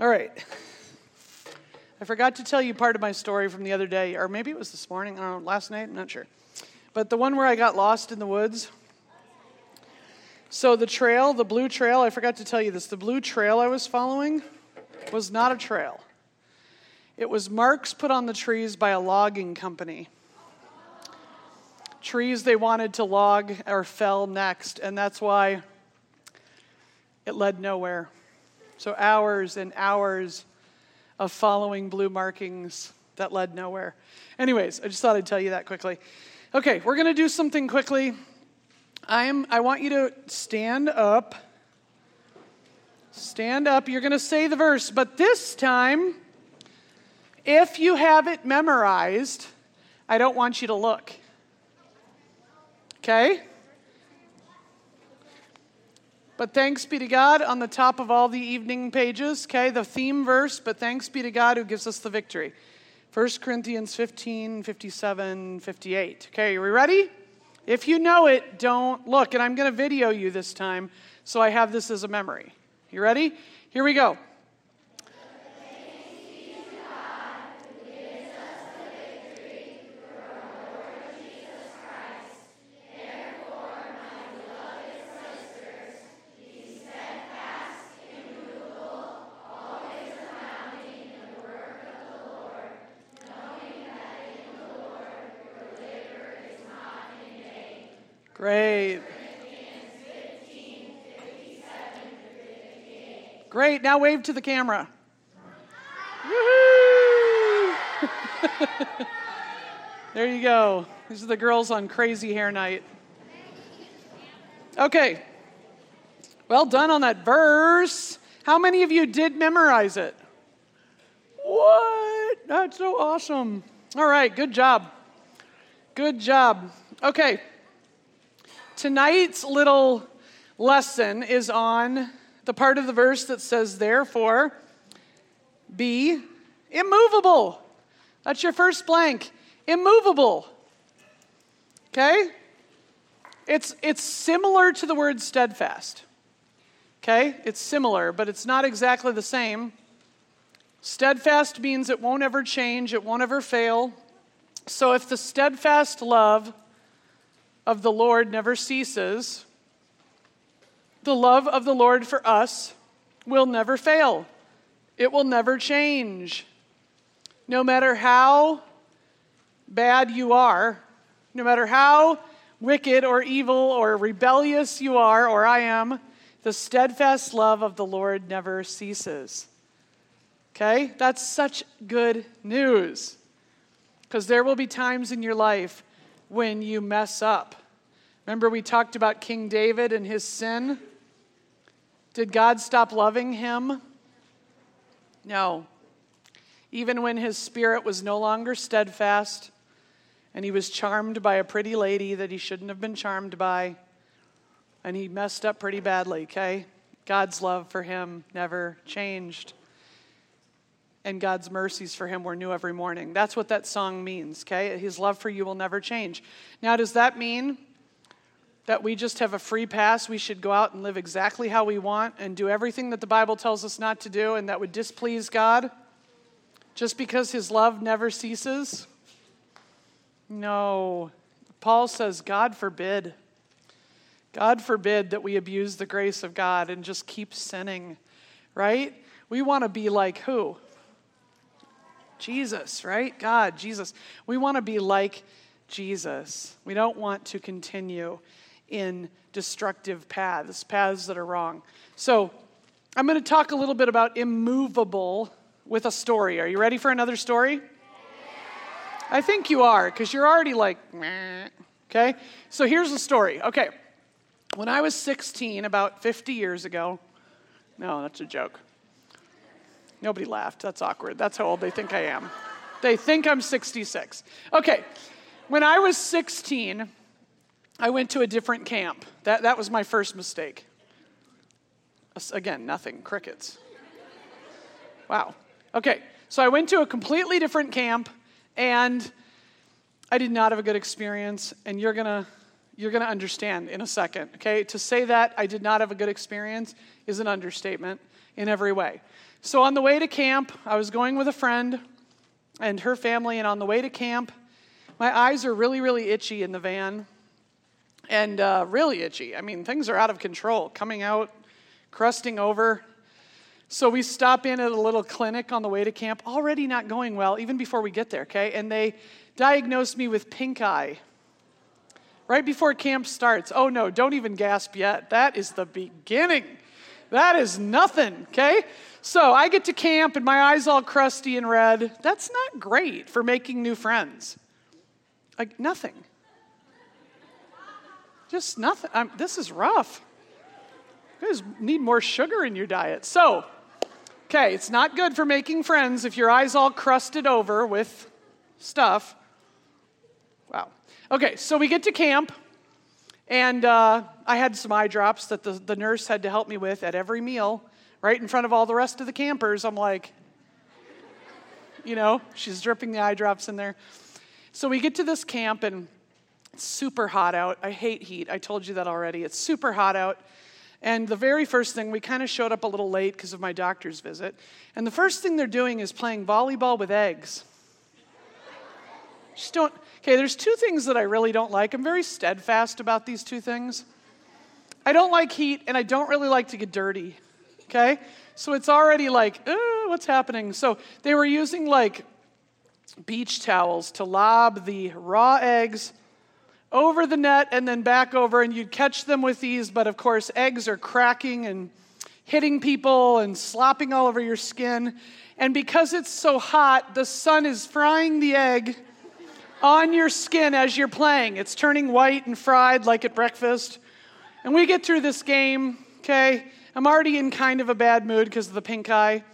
All right. I forgot to tell you part of my story from the other day, or maybe it was this morning, I don't know, last night, I'm not sure. But the one where I got lost in the woods. So the trail, the blue trail, I forgot to tell you this. The blue trail I was following was not a trail. It was marks put on the trees by a logging company. Trees they wanted to log or fell next, and that's why it led nowhere. So hours and hours of following blue markings that led nowhere. Anyways, I just thought I'd tell you that quickly. Okay, we're going to do something quickly. I am I want you to stand up. Stand up. You're going to say the verse, but this time if you have it memorized, I don't want you to look. Okay? But thanks be to God on the top of all the evening pages, okay, the theme verse, but thanks be to God who gives us the victory. 1 Corinthians 15, 57, 58. Okay, are we ready? If you know it, don't look. And I'm going to video you this time, so I have this as a memory. You ready? Here we go. Great. Great. Now wave to the camera. there you go. These are the girls on crazy hair night. Okay. Well done on that verse. How many of you did memorize it? What? That's so awesome. All right, good job. Good job. Okay. Tonight's little lesson is on the part of the verse that says, Therefore, be immovable. That's your first blank. Immovable. Okay? It's, it's similar to the word steadfast. Okay? It's similar, but it's not exactly the same. Steadfast means it won't ever change, it won't ever fail. So if the steadfast love of the Lord never ceases, the love of the Lord for us will never fail. It will never change. No matter how bad you are, no matter how wicked or evil or rebellious you are, or I am, the steadfast love of the Lord never ceases. Okay? That's such good news. Because there will be times in your life when you mess up. Remember, we talked about King David and his sin? Did God stop loving him? No. Even when his spirit was no longer steadfast and he was charmed by a pretty lady that he shouldn't have been charmed by, and he messed up pretty badly, okay? God's love for him never changed. And God's mercies for him were new every morning. That's what that song means, okay? His love for you will never change. Now, does that mean that we just have a free pass. We should go out and live exactly how we want and do everything that the Bible tells us not to do and that would displease God just because his love never ceases? No. Paul says, God forbid. God forbid that we abuse the grace of God and just keep sinning, right? We want to be like who? Jesus, right? God, Jesus. We want to be like Jesus. We don't want to continue in destructive paths, paths that are wrong. So, I'm going to talk a little bit about immovable with a story. Are you ready for another story? I think you are, because you're already like, Meh. okay? So here's the story. Okay. When I was 16, about 50 years ago, no, that's a joke. Nobody laughed. That's awkward. That's how old they think I am. They think I'm 66. Okay. When I was 16, I went to a different camp. That, that was my first mistake. Again, nothing, crickets. Wow. Okay, so I went to a completely different camp and I did not have a good experience, and you're gonna you're gonna understand in a second. Okay, to say that I did not have a good experience is an understatement. in every way. So on the way to camp, I was going with a friend and her family, and on the way to camp, my eyes are really, really itchy in the van. And uh, really itchy. I mean, things are out of control, coming out, crusting over. So we stop in at a little clinic on the way to camp, already not going well, even before we get there, okay? And they diagnosed me with pink eye. Right before camp starts. Oh no, don't even gasp yet. That is the beginning. That is nothing, okay? So I get to camp and my eyes all crusty and red. That's not great for making new friends. Like nothing. Just nothing. I'm, this is rough. You guys need more sugar in your diet. So, okay, it's not good for making friends if your eyes all crusted over with stuff. Wow. Okay, so we get to camp, and uh, I had some eye drops that the, the nurse had to help me with at every meal, right in front of all the rest of the campers. I'm like, you know, she's dripping the eye drops in there. So we get to this camp, and it's super hot out. I hate heat. I told you that already. It's super hot out. And the very first thing, we kind of showed up a little late because of my doctor's visit. And the first thing they're doing is playing volleyball with eggs. Just don't. Okay, there's two things that I really don't like. I'm very steadfast about these two things. I don't like heat, and I don't really like to get dirty. Okay? So it's already like, uh, what's happening? So they were using like beach towels to lob the raw eggs over the net and then back over, and you'd catch them with these, but of course, eggs are cracking and hitting people and slopping all over your skin. And because it's so hot, the sun is frying the egg on your skin as you're playing. It's turning white and fried like at breakfast. And we get through this game, okay? I'm already in kind of a bad mood because of the pink eye.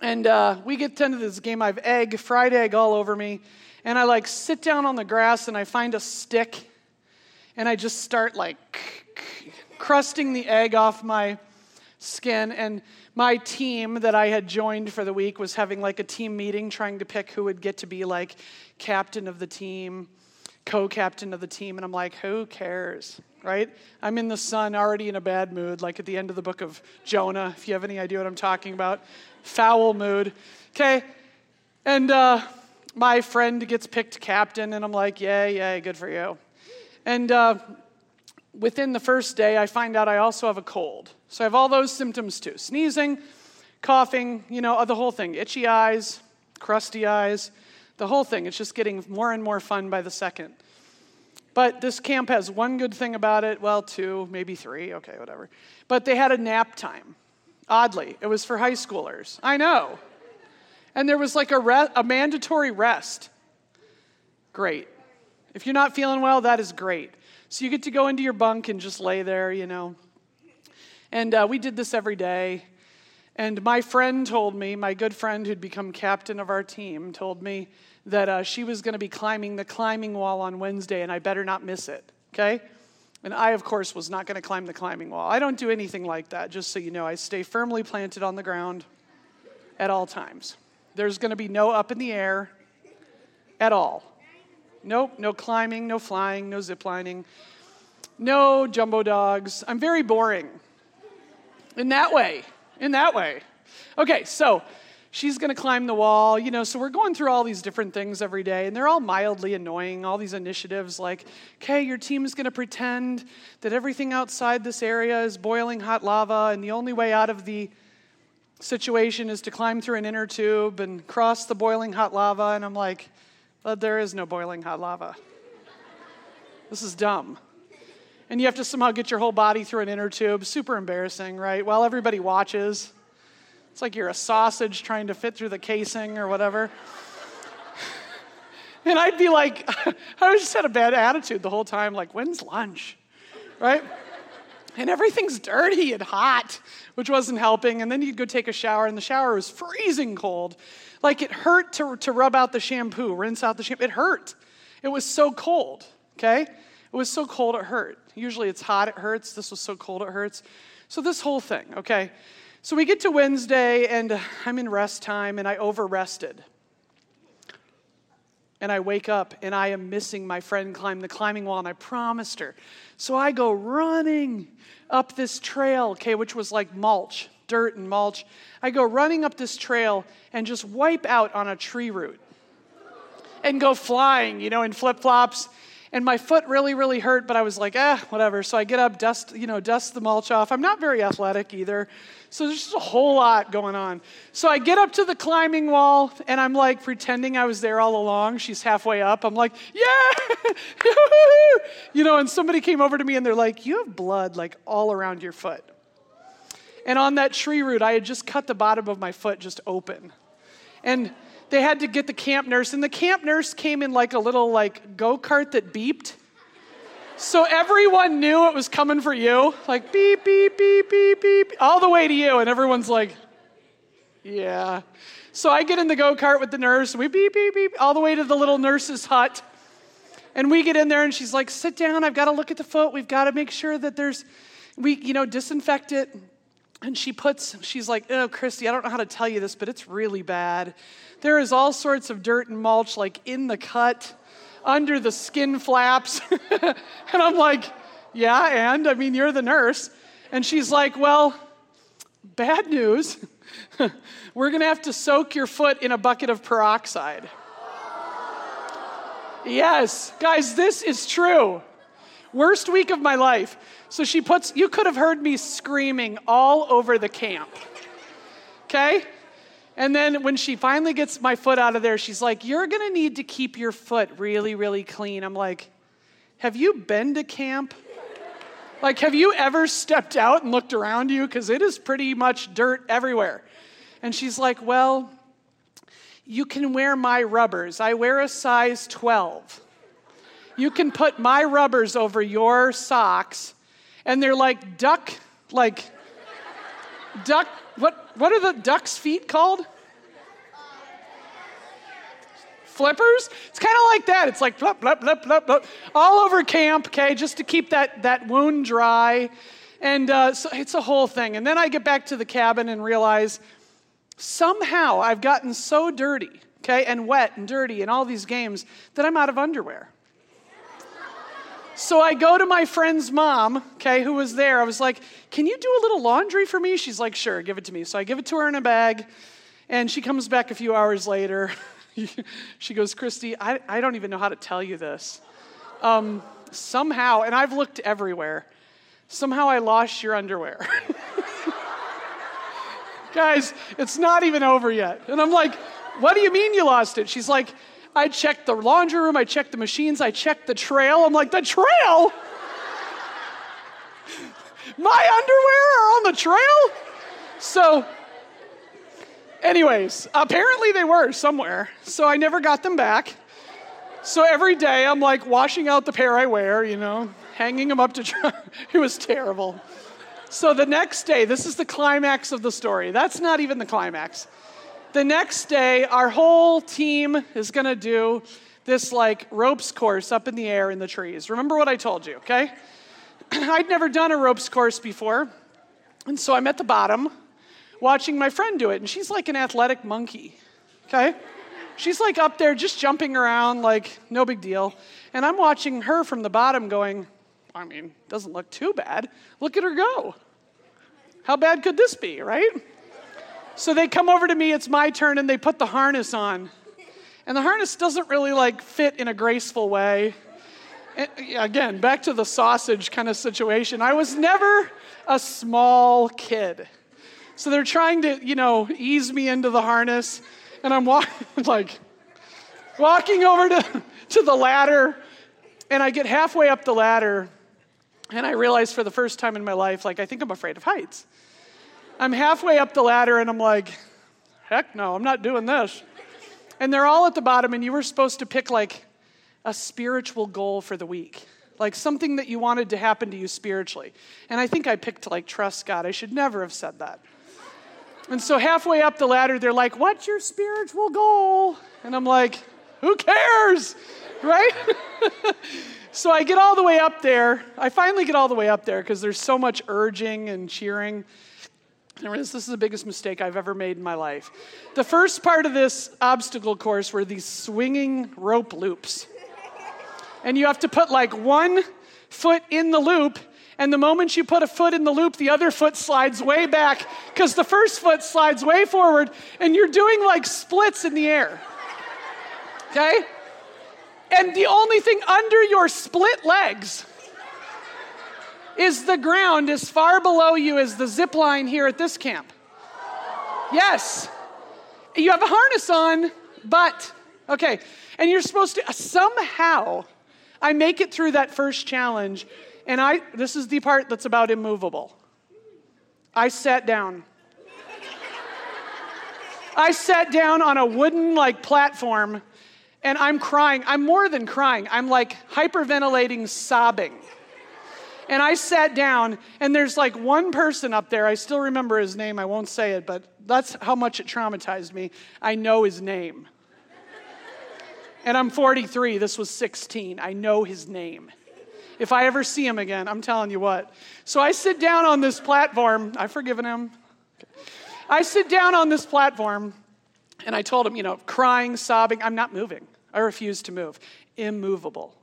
And uh, we get into this game. I have egg, fried egg all over me and I like sit down on the grass and I find a stick and I just start like crusting the egg off my skin. And my team that I had joined for the week was having like a team meeting trying to pick who would get to be like captain of the team, co captain of the team. And I'm like, who cares? Right? I'm in the sun, already in a bad mood, like at the end of the book of Jonah, if you have any idea what I'm talking about. Foul mood. Okay? And, uh, my friend gets picked captain, and I'm like, yay, yay, good for you. And uh, within the first day, I find out I also have a cold. So I have all those symptoms too sneezing, coughing, you know, the whole thing itchy eyes, crusty eyes, the whole thing. It's just getting more and more fun by the second. But this camp has one good thing about it well, two, maybe three, okay, whatever. But they had a nap time. Oddly, it was for high schoolers. I know and there was like a, re- a mandatory rest. Great. If you're not feeling well, that is great. So you get to go into your bunk and just lay there, you know. And uh, we did this every day. And my friend told me, my good friend who'd become captain of our team, told me that uh, she was going to be climbing the climbing wall on Wednesday and I better not miss it, okay? And I, of course, was not going to climb the climbing wall. I don't do anything like that, just so you know. I stay firmly planted on the ground at all times. There's going to be no up in the air at all. Nope, no climbing, no flying, no ziplining, no jumbo dogs. I'm very boring in that way. In that way. Okay, so she's going to climb the wall, you know, so we're going through all these different things every day, and they're all mildly annoying. All these initiatives like, okay, your team is going to pretend that everything outside this area is boiling hot lava, and the only way out of the situation is to climb through an inner tube and cross the boiling hot lava. And I'm like, but there is no boiling hot lava. This is dumb. And you have to somehow get your whole body through an inner tube. Super embarrassing, right? While everybody watches. It's like you're a sausage trying to fit through the casing or whatever. and I'd be like, I just had a bad attitude the whole time, like, when's lunch? Right? And everything's dirty and hot, which wasn't helping. And then you'd go take a shower, and the shower was freezing cold. Like it hurt to, to rub out the shampoo, rinse out the shampoo. It hurt. It was so cold, okay? It was so cold it hurt. Usually it's hot, it hurts. This was so cold it hurts. So, this whole thing, okay? So, we get to Wednesday, and I'm in rest time, and I over rested and I wake up and I am missing my friend climb the climbing wall and I promised her. So I go running up this trail, okay, which was like mulch, dirt and mulch. I go running up this trail and just wipe out on a tree root and go flying, you know, in flip flops. And my foot really, really hurt, but I was like, ah, whatever. So I get up, dust, you know, dust the mulch off. I'm not very athletic either. So there's just a whole lot going on. So I get up to the climbing wall and I'm like pretending I was there all along. She's halfway up. I'm like, yeah, you know, and somebody came over to me and they're like, you have blood like all around your foot. And on that tree root, I had just cut the bottom of my foot just open. And they had to get the camp nurse, and the camp nurse came in like a little like go-kart that beeped. So everyone knew it was coming for you, like beep, beep, beep, beep, beep, all the way to you, and everyone's like, yeah. So I get in the go kart with the nurse, we beep, beep, beep, all the way to the little nurse's hut. And we get in there, and she's like, sit down, I've got to look at the foot, we've got to make sure that there's, we, you know, disinfect it. And she puts, she's like, oh, Kristi, I don't know how to tell you this, but it's really bad. There is all sorts of dirt and mulch, like in the cut under the skin flaps. and I'm like, yeah, and I mean, you're the nurse. And she's like, well, bad news. We're going to have to soak your foot in a bucket of peroxide. Yes, guys, this is true. Worst week of my life. So she puts, you could have heard me screaming all over the camp. Okay? And then when she finally gets my foot out of there, she's like, You're going to need to keep your foot really, really clean. I'm like, Have you been to camp? Like, have you ever stepped out and looked around you? Because it is pretty much dirt everywhere. And she's like, Well, you can wear my rubbers. I wear a size 12. You can put my rubbers over your socks. And they're like duck, like, duck what, what are the duck's feet called? Flippers? It's kind of like that. It's like flip, flip, flip, flip, flip, all over camp, okay, just to keep that, that wound dry. And uh, so it's a whole thing. And then I get back to the cabin and realize somehow I've gotten so dirty, okay, and wet and dirty in all these games that I'm out of underwear. So I go to my friend's mom, okay, who was there. I was like, Can you do a little laundry for me? She's like, Sure, give it to me. So I give it to her in a bag, and she comes back a few hours later. she goes, Kristi, I, I don't even know how to tell you this. Um, somehow, and I've looked everywhere, somehow I lost your underwear. Guys, it's not even over yet. And I'm like, What do you mean you lost it? She's like, I checked the laundry room, I checked the machines, I checked the trail. I'm like, the trail? My underwear are on the trail? So, anyways, apparently they were somewhere. So I never got them back. So every day I'm like washing out the pair I wear, you know, hanging them up to dry. it was terrible. So the next day, this is the climax of the story. That's not even the climax the next day, our whole team is going to do this like ropes course up in the air in the trees. Remember what I told you, okay? I'd never done a ropes course before. And so I'm at the bottom watching my friend do it. And she's like an athletic monkey, okay? She's like up there just jumping around, like no big deal. And I'm watching her from the bottom going, I mean, doesn't look too bad. Look at her go. How bad could this be, right? So they come over to me, it's my turn, and they put the harness on. And the harness doesn't really like fit in a graceful way. And again, back to the sausage kind of situation. I was never a small kid. So they're trying to, you know, ease me into the harness. And I'm walking, like, walking over to, to the ladder. And I get halfway up the ladder. And I realize for the first time in my life, like, I think I'm afraid of heights. I'm halfway up the ladder and I'm like, heck no, I'm not doing this. And they're all at the bottom, and you were supposed to pick like a spiritual goal for the week, like something that you wanted to happen to you spiritually. And I think I picked like trust God. I should never have said that. And so halfway up the ladder, they're like, What's your spiritual goal? And I'm like, Who cares? Right? so I get all the way up there. I finally get all the way up there because there's so much urging and cheering. This is the biggest mistake I've ever made in my life. The first part of this obstacle course were these swinging rope loops. And you have to put like one foot in the loop And the moment you put a foot in the loop, the other foot slides way back because the first foot slides way forward, and you're doing like splits in the air. Okay? And the only thing under your split legs is the ground as far below you as the zip line here at this camp. Yes. You have a harness on, but, okay. And you're supposed to, somehow, I make it through that first challenge, and I, this is the part that's about immovable. I sat down. I sat down on a wooden, like, platform, and I'm crying. I'm more than crying, I'm like hyperventilating, sobbing. And I sat down, and there's like one person up there. I still remember his name. I won't say it, but that's how much it traumatized me. I know his name. And I'm 43. This was 16. I know his name. If I ever see him again, I'm telling you what. So I sit down on this platform. I've forgiven him. I sit down on this platform, and I told him, you know, crying, sobbing, I'm not moving. I refuse to move. Immovable.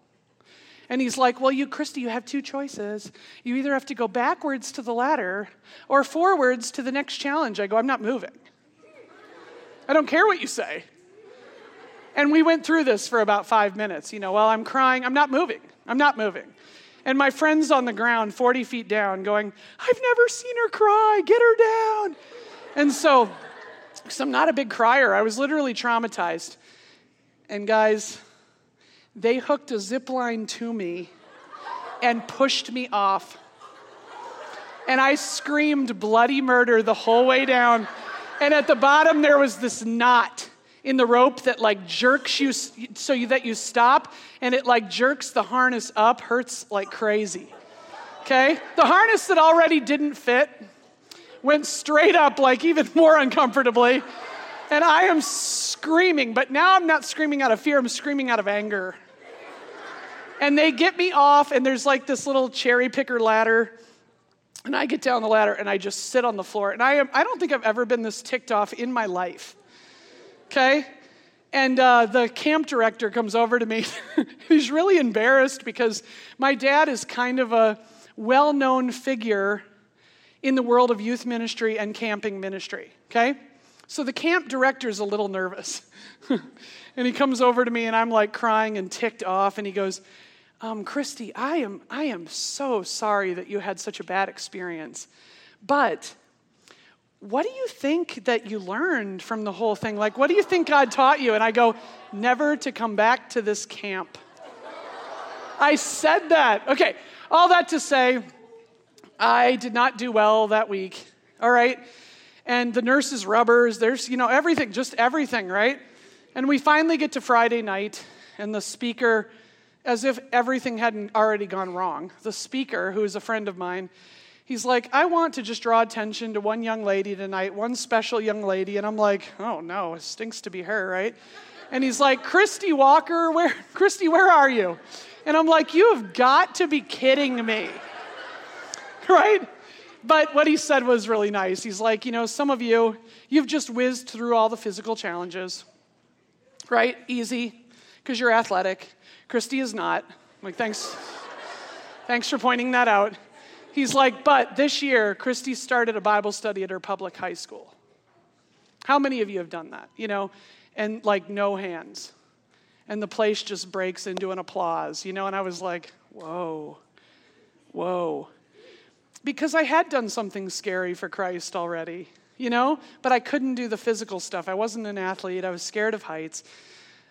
And he's like, Well, you, Kristi, you have two choices. You either have to go backwards to the ladder or forwards to the next challenge. I go, I'm not moving. I don't care what you say. And we went through this for about five minutes. You know, while I'm crying, I'm not moving. I'm not moving. And my friend's on the ground, 40 feet down, going, I've never seen her cry. Get her down. And so, because I'm not a big crier, I was literally traumatized. And guys, they hooked a zip line to me and pushed me off. And I screamed bloody murder the whole way down. And at the bottom, there was this knot in the rope that like jerks you so you, that you stop and it like jerks the harness up, hurts like crazy. Okay? The harness that already didn't fit went straight up, like even more uncomfortably. And I am screaming, but now I'm not screaming out of fear, I'm screaming out of anger. And they get me off, and there's like this little cherry picker ladder. And I get down the ladder and I just sit on the floor. And I, am, I don't think I've ever been this ticked off in my life. Okay? And uh, the camp director comes over to me. He's really embarrassed because my dad is kind of a well known figure in the world of youth ministry and camping ministry. Okay? So the camp director is a little nervous. and he comes over to me and I'm like crying and ticked off. And he goes, um, Kristi, I am, I am so sorry that you had such a bad experience. But what do you think that you learned from the whole thing? Like, what do you think God taught you? And I go, never to come back to this camp. I said that. Okay, all that to say, I did not do well that week. All right. And the nurse's rubbers, there's, you know, everything, just everything, right? And we finally get to Friday night, and the speaker as if everything hadn't already gone wrong. The speaker, who is a friend of mine, he's like, I want to just draw attention to one young lady tonight, one special young lady. And I'm like, oh no, it stinks to be her, right? And he's like, Kristi Walker, where, Kristi, where are you? And I'm like, you have got to be kidding me, right? But what he said was really nice. He's like, you know, some of you, you've just whizzed through all the physical challenges, right? Easy, because you're athletic. Kristi is not. I'm like, thanks. thanks for pointing that out. He's like, but this year, Kristi started a Bible study at her public high school. How many of you have done that? You know, and like no hands. And the place just breaks into an applause, you know, and I was like, whoa, whoa. Because I had done something scary for Christ already, you know, but I couldn't do the physical stuff. I wasn't an athlete, I was scared of heights.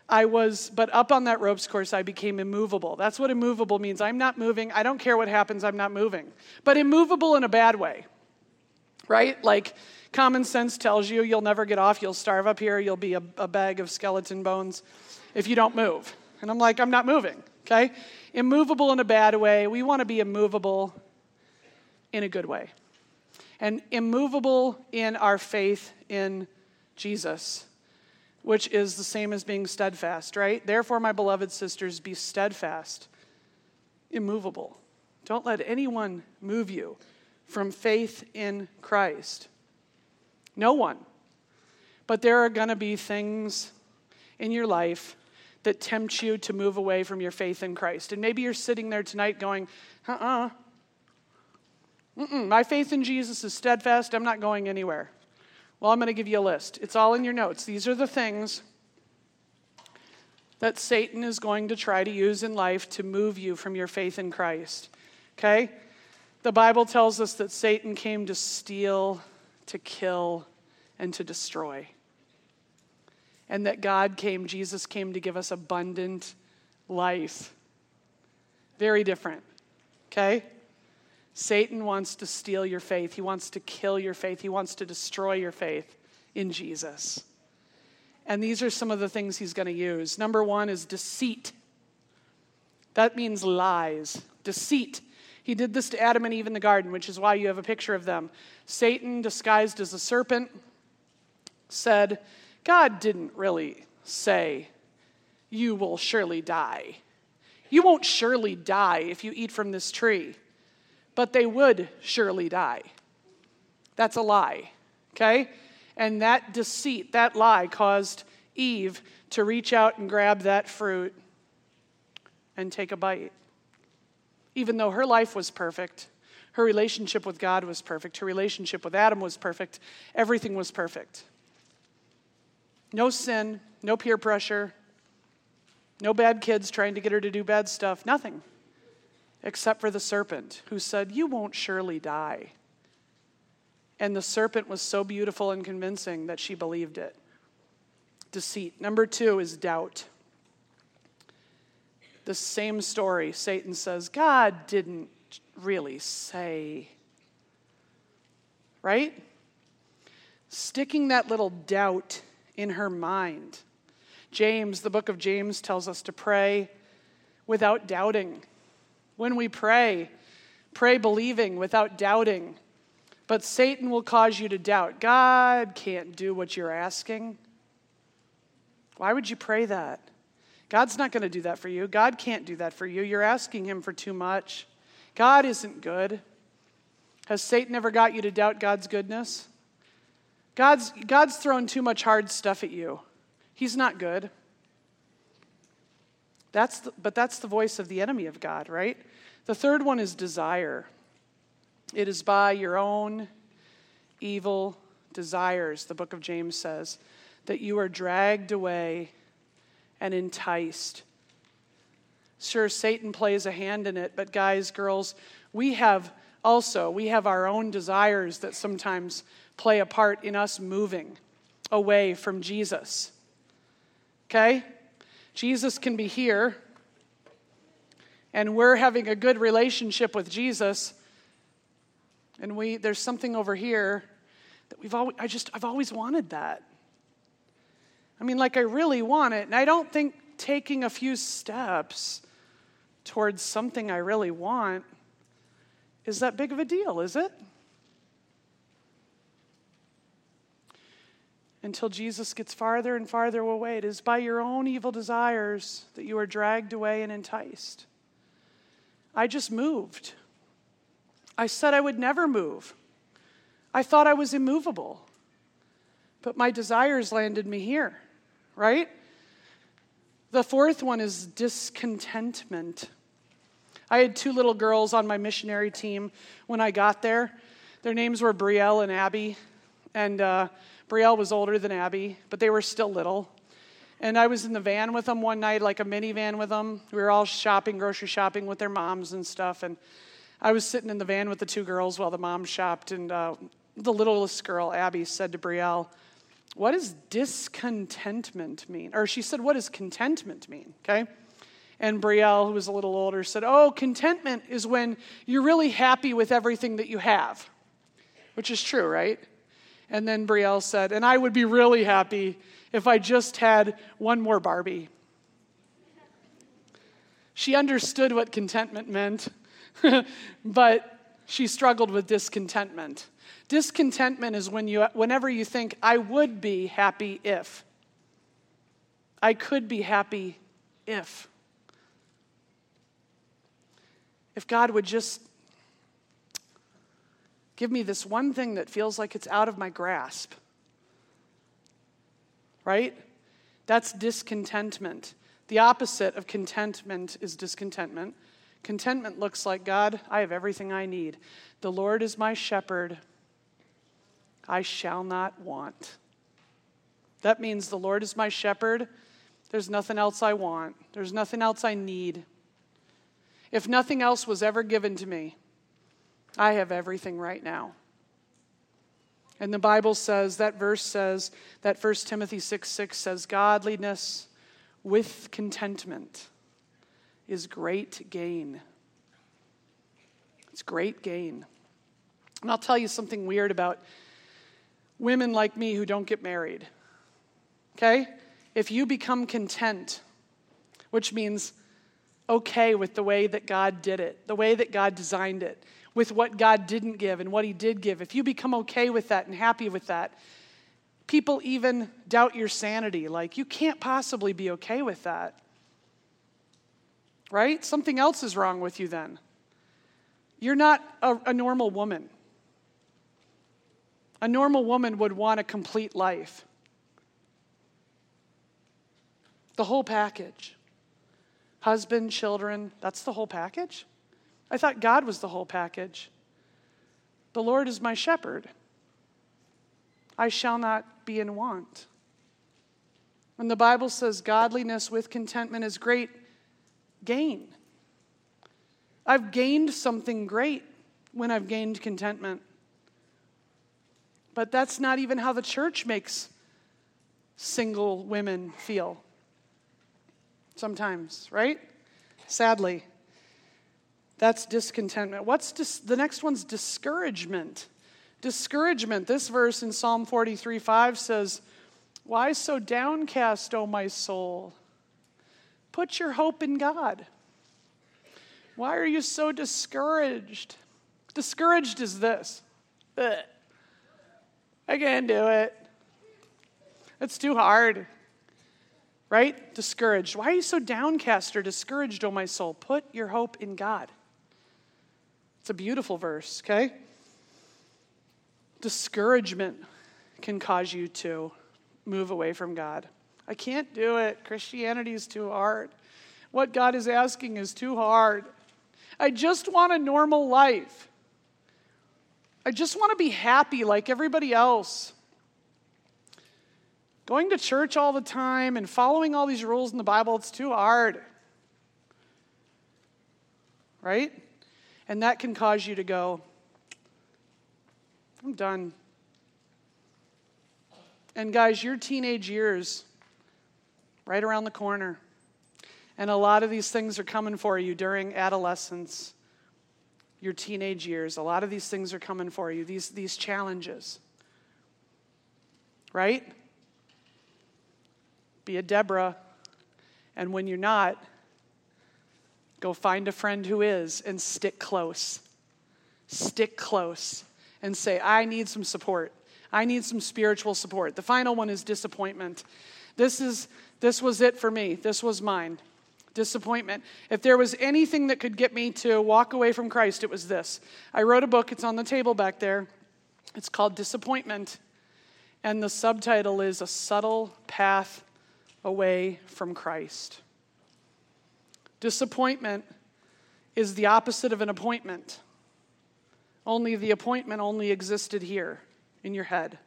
I was, but up on that ropes course, I became immovable. That's what immovable means. I'm not moving. I don't care what happens, I'm not moving. But immovable in a bad way, right? Like common sense tells you you'll never get off, you'll starve up here, you'll be a, a bag of skeleton bones if you don't move. And I'm like, I'm not moving, okay? Immovable in a bad way. We want to be immovable in a good way. And immovable in our faith in Jesus which is the same as being steadfast, right? Therefore, my beloved sisters, be steadfast, immovable. Don't let anyone move you from faith in Christ. No one. But there are going to be things in your life that tempt you to move away from your faith in Christ. And maybe you're sitting there tonight going, uh uh-uh, uh, my faith in Jesus is steadfast. I'm not going anywhere. Well, I'm going to give you a list. It's all in your notes. These are the things that Satan is going to try to use in life to move you from your faith in Christ. Okay? The Bible tells us that Satan came to steal, to kill, and to destroy. And that God came, Jesus came to give us abundant life. Very different. Okay? Satan wants to steal your faith. He wants to kill your faith. He wants to destroy your faith in Jesus. And these are some of the things he's going to use. Number one is deceit. That means lies, deceit. He did this to Adam and Eve in the garden, which is why you have a picture of them. Satan, disguised as a serpent, said, God didn't really say, You will surely die. You won't surely die if you eat from this tree but they would surely die. That's a lie, okay? And that deceit, that lie, caused Eve to reach out and grab that fruit and take a bite. Even though her life was perfect, her relationship with God was perfect, her relationship with Adam was perfect, everything was perfect. No sin, no peer pressure, no bad kids trying to get her to do bad stuff, nothing except for the serpent, who said, You won't surely die. And the serpent was so beautiful and convincing that she believed it. Deceit. Number two is doubt. The same story. Satan says, God didn't really say. Right? Sticking that little doubt in her mind. James, the book of James, tells us to pray without doubting. When we pray, pray believing without doubting. But Satan will cause you to doubt. God can't do what you're asking. Why would you pray that? God's not going to do that for you. God can't do that for you. You're asking Him for too much. God isn't good. Has Satan ever got you to doubt God's goodness? God's, God's thrown too much hard stuff at you. He's not good. That's the, but that's the voice of the enemy of God, right? The third one is desire. It is by your own evil desires, the book of James says, that you are dragged away and enticed. Sure, Satan plays a hand in it, but guys, girls, we have also, we have our own desires that sometimes play a part in us moving away from Jesus. Okay? Jesus can be here, and we're having a good relationship with Jesus, and we there's something over here that we've always I just I've always wanted that. I mean, like I really want it, and I don't think taking a few steps towards something I really want is that big of a deal, is it? Until Jesus gets farther and farther away. It is by your own evil desires that you are dragged away and enticed. I just moved. I said I would never move. I thought I was immovable. But my desires landed me here, right? The fourth one is discontentment. I had two little girls on my missionary team when I got there. Their names were Brielle and Abby. And uh, Brielle was older than Abby, but they were still little. And I was in the van with them one night, like a minivan with them. We were all shopping, grocery shopping with their moms and stuff. And I was sitting in the van with the two girls while the mom shopped. And uh, the littlest girl, Abby, said to Brielle, What does discontentment mean? Or she said, What does contentment mean? Okay? And Brielle, who was a little older, said, Oh, contentment is when you're really happy with everything that you have, which is true, right? And then Brielle said, and I would be really happy if I just had one more Barbie. She understood what contentment meant, but she struggled with discontentment. Discontentment is when you, whenever you think, I would be happy if. I could be happy if. If God would just Give me this one thing that feels like it's out of my grasp. Right? That's discontentment. The opposite of contentment is discontentment. Contentment looks like God, I have everything I need. The Lord is my shepherd. I shall not want. That means the Lord is my shepherd. There's nothing else I want. There's nothing else I need. If nothing else was ever given to me, I have everything right now. And the Bible says, that verse says, that 1 Timothy 6 6 says, godliness with contentment is great gain. It's great gain. And I'll tell you something weird about women like me who don't get married. Okay? If you become content, which means okay with the way that God did it, the way that God designed it, with what God didn't give and what He did give, if you become okay with that and happy with that, people even doubt your sanity. Like, you can't possibly be okay with that. Right? Something else is wrong with you then. You're not a, a normal woman. A normal woman would want a complete life. The whole package. Husband, children, that's the whole package? I thought God was the whole package. The Lord is my shepherd. I shall not be in want. When the Bible says godliness with contentment is great gain, I've gained something great when I've gained contentment. But that's not even how the church makes single women feel. Sometimes, right? Sadly. That's discontentment. What's dis- the next one's discouragement? Discouragement. This verse in Psalm 43 5 says, Why so downcast, O my soul? Put your hope in God. Why are you so discouraged? Discouraged is this Ugh. I can't do it. It's too hard. Right? Discouraged. Why are you so downcast or discouraged, O my soul? Put your hope in God. It's a beautiful verse, okay? Discouragement can cause you to move away from God. I can't do it. Christianity is too hard. What God is asking is too hard. I just want a normal life. I just want to be happy like everybody else. Going to church all the time and following all these rules in the Bible, it's too hard. Right? And that can cause you to go, I'm done. And guys, your teenage years, right around the corner. And a lot of these things are coming for you during adolescence, your teenage years. A lot of these things are coming for you, these, these challenges. Right? Be a Deborah. And when you're not, Go find a friend who is and stick close. Stick close and say, I need some support. I need some spiritual support. The final one is disappointment. This is this was it for me. This was mine. Disappointment. If there was anything that could get me to walk away from Christ, it was this. I wrote a book, it's on the table back there. It's called Disappointment. And the subtitle is A Subtle Path Away from Christ. Disappointment is the opposite of an appointment. Only the appointment only existed here in your head.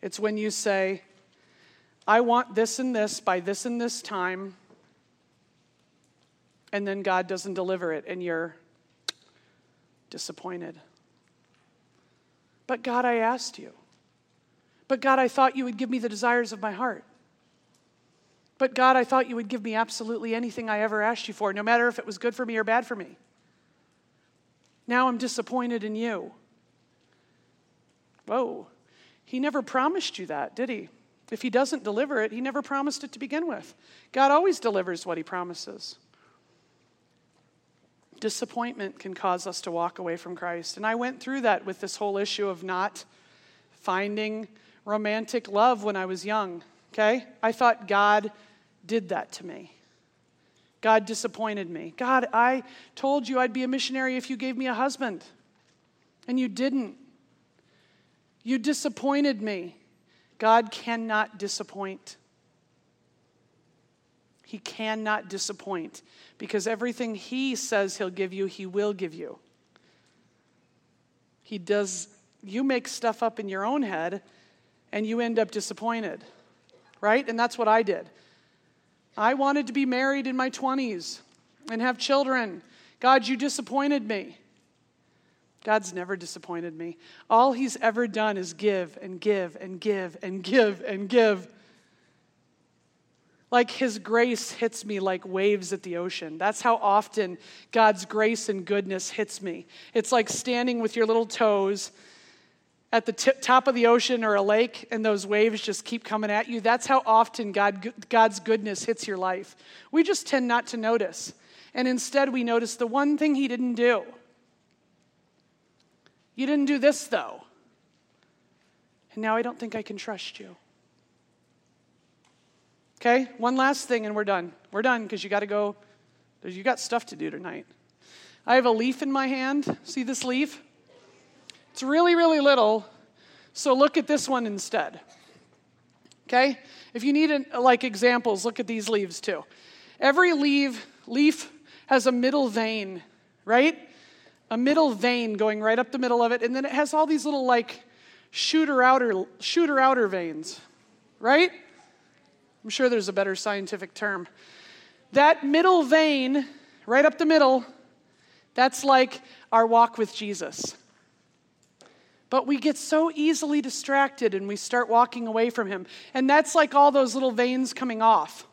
It's when you say, I want this and this by this and this time, and then God doesn't deliver it, and you're disappointed. But God, I asked you. But God, I thought you would give me the desires of my heart. But God, I thought you would give me absolutely anything I ever asked you for, no matter if it was good for me or bad for me. Now I'm disappointed in you. Whoa. He never promised you that, did he? If he doesn't deliver it, he never promised it to begin with. God always delivers what he promises. Disappointment can cause us to walk away from Christ. And I went through that with this whole issue of not finding romantic love when I was young. Okay? I thought God did that to me. God disappointed me. God, I told you I'd be a missionary if you gave me a husband, and you didn't. You disappointed me. God cannot disappoint. He cannot disappoint because everything He says He'll give you, He will give you. He does, you make stuff up in your own head and you end up disappointed, right? And that's what I did. I wanted to be married in my 20s and have children. God, you disappointed me. God's never disappointed me. All He's ever done is give and give and give and give and give. Like His grace hits me like waves at the ocean. That's how often God's grace and goodness hits me. It's like standing with your little toes at the tip, top of the ocean or a lake and those waves just keep coming at you. That's how often God, God's goodness hits your life. We just tend not to notice. And instead, we notice the one thing He didn't do. You didn't do this, though. And now I don't think I can trust you. Okay, one last thing and we're done. We're done because you got to go. You got stuff to do tonight. I have a leaf in my hand. See this leaf? It's really, really little. So look at this one instead. Okay? If you need uh, like examples, look at these leaves too. Every leaf leaf has a middle vein, right? A middle vein going right up the middle of it, and then it has all these little like shooter outer shooter outer veins, right? I'm sure there's a better scientific term. That middle vein, right up the middle, that's like our walk with Jesus. But we get so easily distracted and we start walking away from Him. And that's like all those little veins coming off.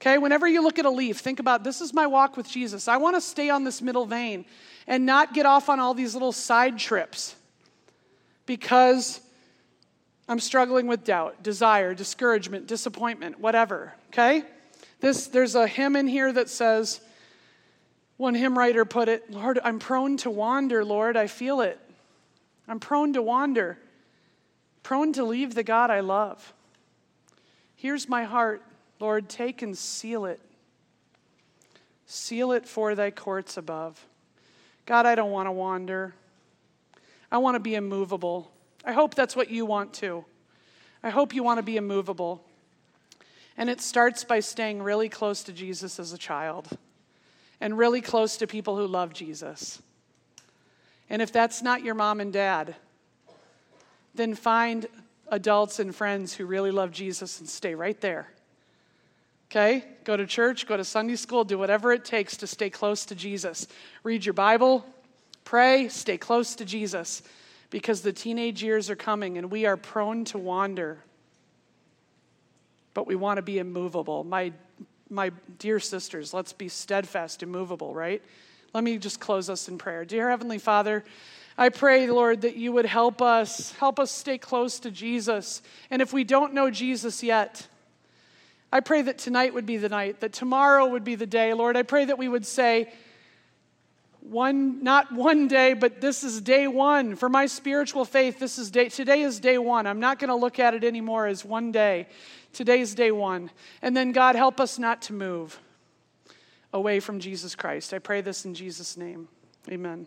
Okay, whenever you look at a leaf, think about this is my walk with Jesus. I want to stay on this middle vein and not get off on all these little side trips because I'm struggling with doubt, desire, discouragement, disappointment, whatever. Okay? This, there's a hymn in here that says, one hymn writer put it, Lord, I'm prone to wander, Lord, I feel it. I'm prone to wander, prone to leave the God I love. Here's my heart, Lord, take and seal it. Seal it for thy courts above. God, I don't want to wander. I want to be immovable. I hope that's what you want too. I hope you want to be immovable. And it starts by staying really close to Jesus as a child and really close to people who love Jesus. And if that's not your mom and dad, then find adults and friends who really love Jesus and stay right there. Okay? Go to church, go to Sunday school, do whatever it takes to stay close to Jesus. Read your Bible, pray, stay close to Jesus because the teenage years are coming and we are prone to wander. But we want to be immovable. My, my dear sisters, let's be steadfast, immovable, right? Let me just close us in prayer. Dear Heavenly Father, I pray, Lord, that you would help us, help us stay close to Jesus. And if we don't know Jesus yet, I pray that tonight would be the night, that tomorrow would be the day. Lord, I pray that we would say, one not one day but this is day 1 for my spiritual faith this is day today is day 1 i'm not going to look at it anymore as one day today is day 1 and then god help us not to move away from Jesus Christ. I pray this in Jesus' name. Amen.